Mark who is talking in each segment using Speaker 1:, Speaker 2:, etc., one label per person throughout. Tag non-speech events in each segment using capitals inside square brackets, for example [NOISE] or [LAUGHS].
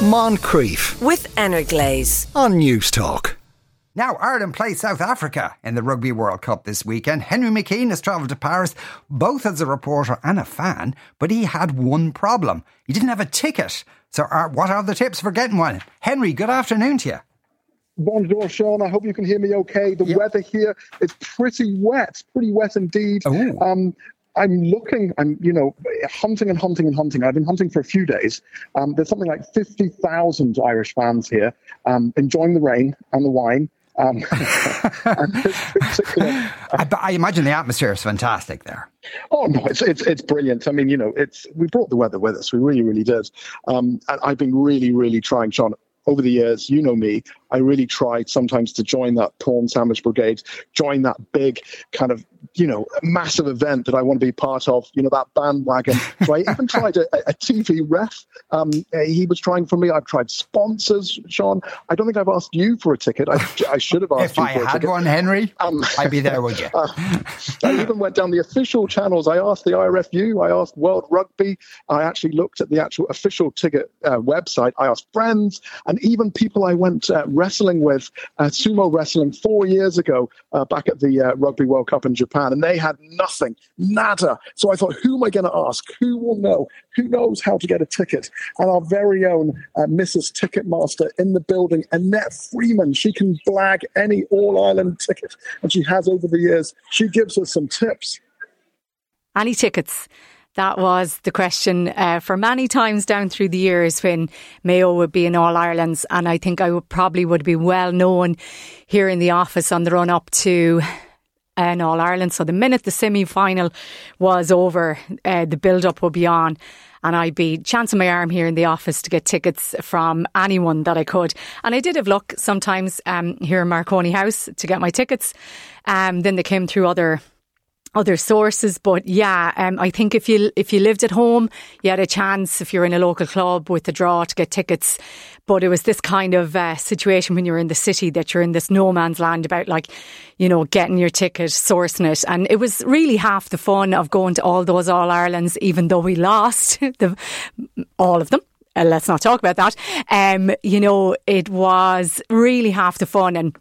Speaker 1: Moncrieff
Speaker 2: with Energlaze
Speaker 1: on News Talk.
Speaker 3: Now, Ireland play South Africa in the Rugby World Cup this weekend. Henry McKean has travelled to Paris, both as a reporter and a fan, but he had one problem. He didn't have a ticket. So, uh, what are the tips for getting one? Henry, good afternoon to you.
Speaker 4: Bonjour, Sean. I hope you can hear me okay. The yep. weather here is pretty wet, pretty wet indeed. Um, I'm looking, I'm, you know, hunting and hunting and hunting. I've been hunting for a few days. Um, there's something like 50,000 Irish fans here um, enjoying the rain and the wine. Um, [LAUGHS] [LAUGHS]
Speaker 3: I, I, imagine the atmosphere is fantastic there.
Speaker 4: Oh no, it's it's it's brilliant. I mean, you know, it's we brought the weather with us. We really, really did. Um, and I've been really, really trying, Sean over the years, you know me, I really tried sometimes to join that prawn sandwich brigade, join that big kind of, you know, massive event that I want to be part of, you know, that bandwagon. [LAUGHS] So I even tried a, a TV ref. Um, he was trying for me. I've tried sponsors, Sean. I don't think I've asked you for a ticket. I, I should have asked
Speaker 3: if
Speaker 4: you
Speaker 3: I
Speaker 4: for a
Speaker 3: had one, Henry, um, I'd be there with you. [LAUGHS] uh,
Speaker 4: I even went down the official channels. I asked the IRFU. I asked World Rugby. I actually looked at the actual official ticket uh, website. I asked friends and even people I went uh, wrestling with uh, sumo wrestling four years ago uh, back at the uh, Rugby World Cup in Japan, and they had nothing, nada. So I thought, who am I going to ask? Who will know? Who knows how to get a ticket? And our very own uh, Mrs. Ticketmaster in the building, Annette Freeman, she can blag any All Ireland ticket, and she has over the years. She gives us some tips.
Speaker 5: Any tickets? That was the question uh, for many times down through the years when Mayo would be in All Ireland's, and I think I would probably would be well known here in the office on the run up to an All Ireland. So the minute the semi final was over, uh, the build up would be on. And I'd be chancing my arm here in the office to get tickets from anyone that I could. And I did have luck sometimes um, here in Marconi House to get my tickets. Um, then they came through other other sources. But yeah, um, I think if you if you lived at home, you had a chance if you're in a local club with the draw to get tickets. But it was this kind of uh, situation when you're in the city that you're in this no man's land about like, you know, getting your ticket, sourcing it, and it was really half the fun of going to all those All Irelands, even though we lost [LAUGHS] the all of them. Uh, let's not talk about that. Um, you know, it was really half the fun and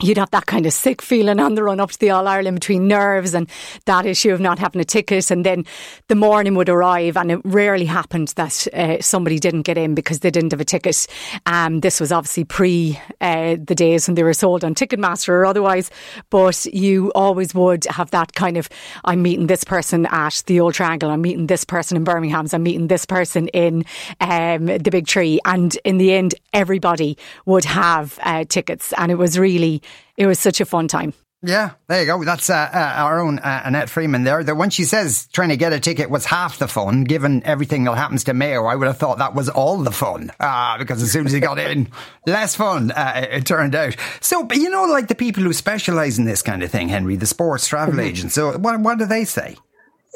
Speaker 5: you'd have that kind of sick feeling on the run up to the All Ireland between nerves and that issue of not having a ticket. And then the morning would arrive, and it rarely happened that uh, somebody didn't get in because they didn't have a ticket. Um, this was obviously pre uh, the days when they were sold on Ticketmaster or otherwise, but you always would have that kind of I'm meeting this person at the Old Triangle, I'm meeting this person in Birmingham's, I'm meeting this person in um, the Big Tree. And in the end, everybody would have uh, tickets, and it was really it was such a fun time.
Speaker 3: Yeah, there you go. That's uh, uh, our own uh, Annette Freeman there. The, when she says trying to get a ticket was half the fun, given everything that happens to Mayo, I would have thought that was all the fun. Uh, because as soon as he got in, [LAUGHS] less fun, uh, it turned out. So, but you know, like the people who specialise in this kind of thing, Henry, the sports travel mm-hmm. agents. So, what, what do they say?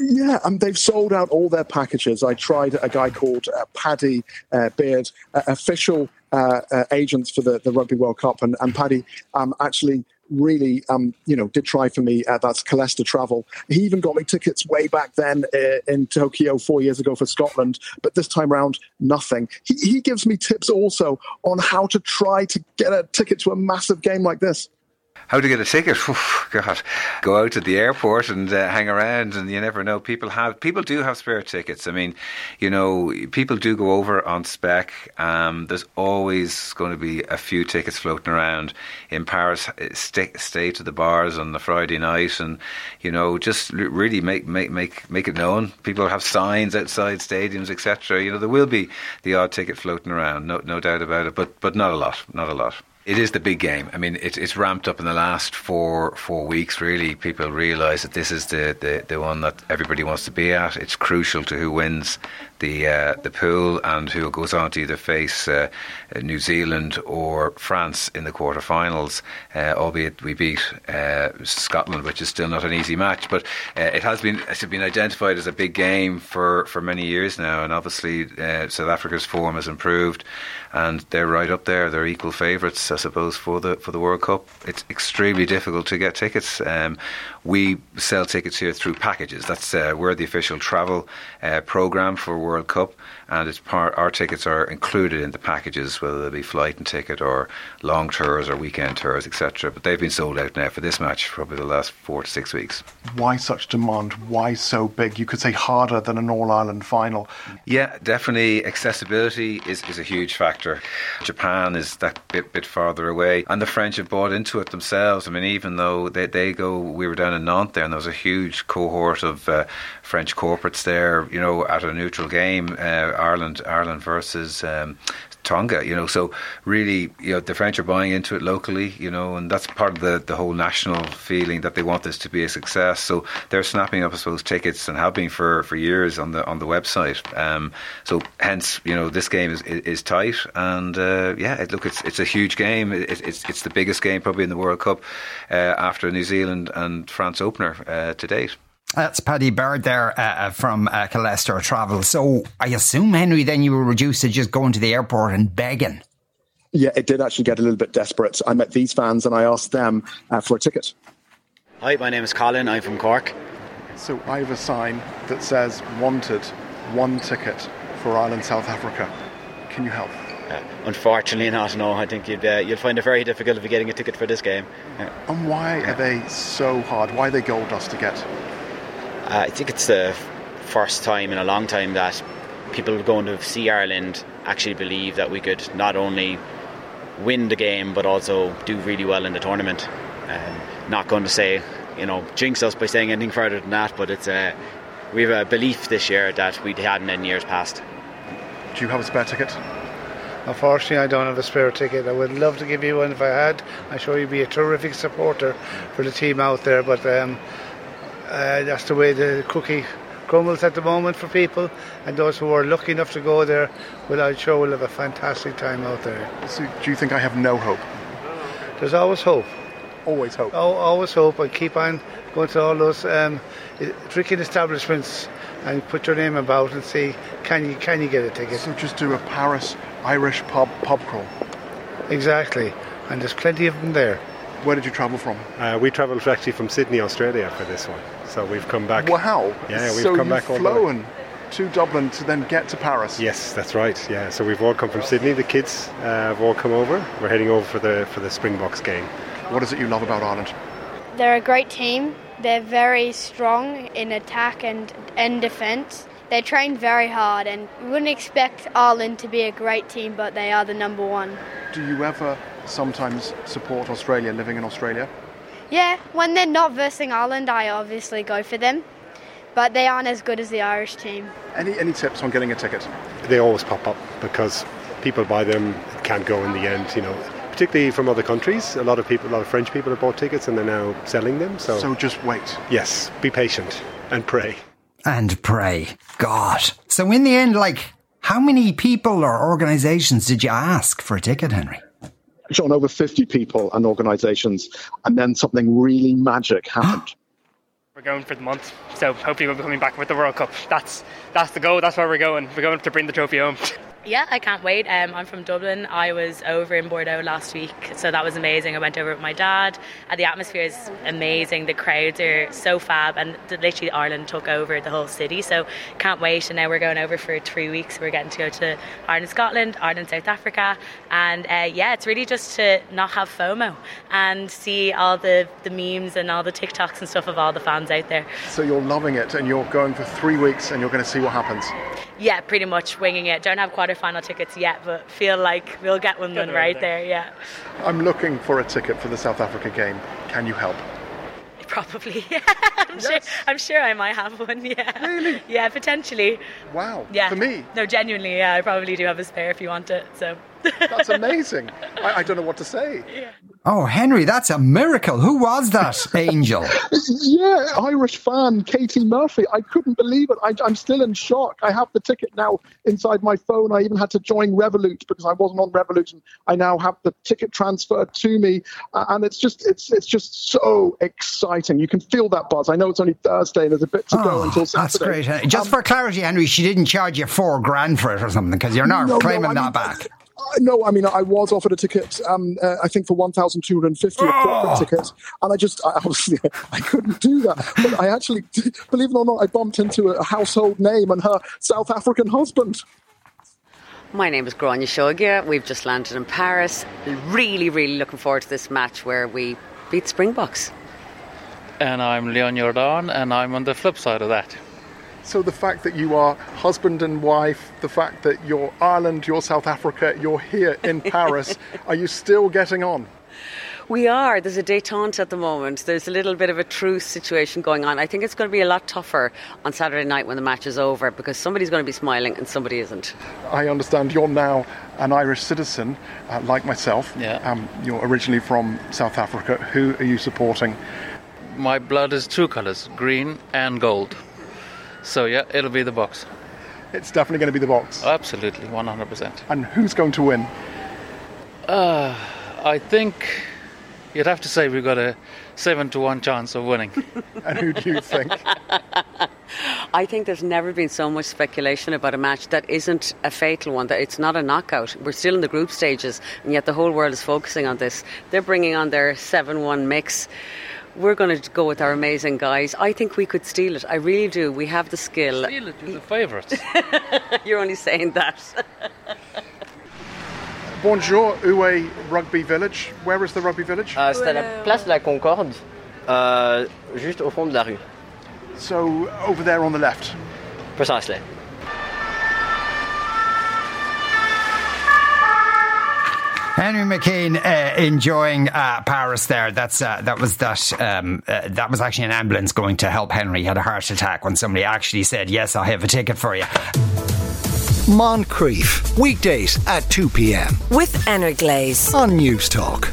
Speaker 4: Yeah, and they've sold out all their packages. I tried a guy called uh, Paddy uh, Beard, uh, official agents for the, the Rugby World Cup, and, and Paddy um, actually really, um, you know, did try for me. Uh, that's Calesta Travel. He even got me tickets way back then uh, in Tokyo four years ago for Scotland, but this time round, nothing. He, he gives me tips also on how to try to get a ticket to a massive game like this
Speaker 6: how to get a ticket? [LAUGHS] God, go out to the airport and uh, hang around, and you never know. People have people do have spare tickets. I mean, you know, people do go over on spec. Um, there's always going to be a few tickets floating around in Paris. Stay, stay to the bars on the Friday night, and you know, just really make make make make it known. People have signs outside stadiums, etc. You know, there will be the odd ticket floating around, no no doubt about it, but but not a lot, not a lot. It is the big game. I mean, it's it's ramped up in the last four four weeks. Really, people realise that this is the, the, the one that everybody wants to be at. It's crucial to who wins the uh, the pool and who goes on to either face uh, New Zealand or France in the quarterfinals. Uh, albeit we beat uh, Scotland, which is still not an easy match, but uh, it has been it's been identified as a big game for, for many years now. And obviously, uh, South Africa's form has improved, and they're right up there. They're equal favourites, I suppose, for the for the World Cup. It's extremely difficult to get tickets. Um, we sell tickets here through packages. That's we're the official travel program for World Cup, and it's part our tickets are included in the packages, whether they be flight and ticket or long tours or weekend tours, etc. But they've been sold out now for this match for probably the last four to six weeks.
Speaker 1: Why such demand? Why so big? You could say harder than an All Ireland final.
Speaker 6: Yeah, definitely accessibility is, is a huge factor. Japan is that bit bit farther away, and the French have bought into it themselves. I mean, even though they they go, we were down in Nantes there, and there was a huge cohort of uh, French corporates there. You know, at a neutral game, uh, Ireland Ireland versus um, Tonga, you know. So really, you know, the French are buying into it locally, you know, and that's part of the, the whole national feeling that they want this to be a success. So they're snapping up, I suppose, tickets and have been for, for years on the on the website. Um, so hence, you know, this game is is, tight, and uh, yeah, it, look, it's it's a huge game. It, it's it's the biggest game probably in the World Cup uh, after New Zealand and France opener uh, to date.
Speaker 3: That's Paddy Bird there uh, uh from uh, Travel. So I assume, Henry, then you were reduced to just going to the airport and begging.
Speaker 4: Yeah, it did actually get a little bit desperate. I met these fans and I asked them uh, for a ticket.
Speaker 2: Hi, my name is Colin. I'm from Cork.
Speaker 1: So I have a sign that says wanted one ticket for Ireland, South Africa. Can you help?
Speaker 2: Uh, unfortunately not, no. I think you'd, uh, you'll find it very difficult if you're getting a ticket for this game.
Speaker 1: And why are they so hard? Why are they gold dust to get?
Speaker 2: Uh, I think it's the first time in a long time that people going to see Ireland actually believe that we could not only win the game but also do really well in the tournament. Um, not going to say, you know, jinx us by saying anything further than that, but it's a, we have a belief this year that we hadn't in years past.
Speaker 1: Do you have a spare ticket?
Speaker 7: Unfortunately, I don't have a spare ticket. I would love to give you one if I had. I'm sure you'd be a terrific supporter for the team out there, but um, uh, that's the way the cookie crumbles at the moment for people, and those who are lucky enough to go there, well, I'm sure will have a fantastic time out there.
Speaker 1: So, do you think I have no hope?
Speaker 7: There's always hope.
Speaker 1: Always hope.
Speaker 7: Oh, always hope, and keep on going to all those um, drinking establishments and put your name about and see can you can you get a ticket.
Speaker 1: So just do a Paris Irish pub pub crawl.
Speaker 7: Exactly, and there's plenty of them there.
Speaker 1: Where did you travel from?
Speaker 8: Uh, we travelled actually from Sydney, Australia for this one. So we've come back.
Speaker 1: Wow.
Speaker 8: Yeah, we've
Speaker 1: so
Speaker 8: come back all
Speaker 1: flown to Dublin to then get to Paris.
Speaker 8: Yes, that's right. Yeah, so we've all come from Sydney. The kids uh, have all come over. We're heading over for the for the Springboks game.
Speaker 1: What is it you love about Ireland?
Speaker 9: They're a great team. They're very strong in attack and in defence. They train very hard, and we wouldn't expect Ireland to be a great team, but they are the number one.
Speaker 1: Do you ever sometimes support Australia living in Australia?
Speaker 9: Yeah, when they're not versing Ireland, I obviously go for them, but they aren't as good as the Irish team.
Speaker 1: Any any tips on getting a ticket?
Speaker 8: They always pop up because people buy them, can't go in the end. You know, particularly from other countries. A lot of people, a lot of French people have bought tickets and they're now selling them. So,
Speaker 1: so just wait.
Speaker 8: Yes, be patient and pray.
Speaker 3: And pray, God. So in the end, like, how many people or organisations did you ask for a ticket, Henry?
Speaker 4: On over 50 people and organizations, and then something really magic [GASPS] happened.
Speaker 10: we're going for the month, so hopefully we'll be coming back with the World Cup. That's that's the goal. That's where we're going. We're going to bring the trophy home. [LAUGHS]
Speaker 11: Yeah, I can't wait. Um, I'm from Dublin. I was over in Bordeaux last week, so that was amazing. I went over with my dad. And the atmosphere is amazing. The crowds are so fab, and literally Ireland took over the whole city. So can't wait. And now we're going over for three weeks. We're getting to go to Ireland, Scotland, Ireland, South Africa, and uh, yeah, it's really just to not have FOMO and see all the the memes and all the TikToks and stuff of all the fans out there.
Speaker 1: So you're loving it, and you're going for three weeks, and you're going to see what happens.
Speaker 11: Yeah, pretty much winging it. Don't have quarterfinal tickets yet, but feel like we'll get one done right there. there. Yeah.
Speaker 1: I'm looking for a ticket for the South Africa game. Can you help?
Speaker 11: Probably. [LAUGHS] I'm yes. sure. I'm sure I might have one. Yeah.
Speaker 1: Really?
Speaker 11: Yeah, potentially.
Speaker 1: Wow.
Speaker 11: Yeah.
Speaker 1: For me.
Speaker 11: No, genuinely. Yeah, I probably do have a spare if you want it. So.
Speaker 1: That's [LAUGHS] amazing. I, I, don't know what to say.
Speaker 11: Yeah.
Speaker 3: Oh, Henry, that's a miracle. Who was that [LAUGHS] angel?
Speaker 4: yeah, Irish fan, Katie Murphy. I couldn't believe it. I, am still in shock. I have the ticket now inside my phone. I even had to join Revolut because I wasn't on Revolut, and I now have the ticket transferred to me. Uh, and it's just, it's, it's just so exciting. You can feel that buzz. I know it's only Thursday and there's a bit to oh, go until
Speaker 3: Saturday. That's great. Just um, for clarity, Henry, she didn't charge you four grand for it or something because you're not no, claiming no, I mean, that back. [LAUGHS]
Speaker 4: Uh, no, I mean I was offered a ticket. Um, uh, I think for one thousand two hundred and fifty, a corporate oh. ticket, and I just I, obviously [LAUGHS] I couldn't do that. But I actually, [LAUGHS] believe it or not, I bumped into a household name and her South African husband.
Speaker 12: My name is Gráinne Seoige. We've just landed in Paris. Really, really looking forward to this match where we beat Springboks.
Speaker 13: And I'm Leon Jordan, and I'm on the flip side of that.
Speaker 4: So the fact that you are husband and wife, the fact that you're Ireland, you're South Africa, you're here in [LAUGHS] Paris, are you still getting on?
Speaker 12: We are. There's a detente at the moment. There's a little bit of a truce situation going on. I think it's going to be a lot tougher on Saturday night when the match is over because somebody's going to be smiling and somebody isn't.
Speaker 4: I understand you're now an Irish citizen, uh, like myself.
Speaker 13: Yeah.
Speaker 4: Um, you're originally from South Africa. Who are you supporting?
Speaker 13: My blood is two colours, green and gold. So yeah, it'll be the Boks.
Speaker 4: It's definitely going to be the Boks.
Speaker 13: Absolutely, 100%.
Speaker 4: And who's going to win?
Speaker 13: Uh, I think you'd have to say we've got a seven to one chance of winning. [LAUGHS]
Speaker 4: and who do you think? [LAUGHS]
Speaker 12: I think there's never been so much speculation about a match that isn't a fatal one, that it's not a knockout. We're still in the group stages, and yet the whole world is focusing on this. They're bringing on their 7 1 mix. We're going to go with our amazing guys. I think we could steal it. I really do. We have the skill.
Speaker 13: Steal it, you're the favourites. [LAUGHS]
Speaker 12: You're only saying that. [LAUGHS]
Speaker 4: Bonjour, où est Rugby Village? Where is the Rugby Village?
Speaker 14: Euh, c'est à la place de la Concorde, euh, juste au fond de la rue.
Speaker 4: So over there on the left.
Speaker 14: Precisely.
Speaker 3: Henry McKean uh, enjoying uh, Paris there. That's uh, that was that um, uh, that was actually an ambulance going to help Henry. He had a heart attack when somebody actually said, "Yes, I have a ticket for you."
Speaker 15: Moncrieff weekdays at two p.m.
Speaker 16: with Enner Glaze
Speaker 15: on News Talk.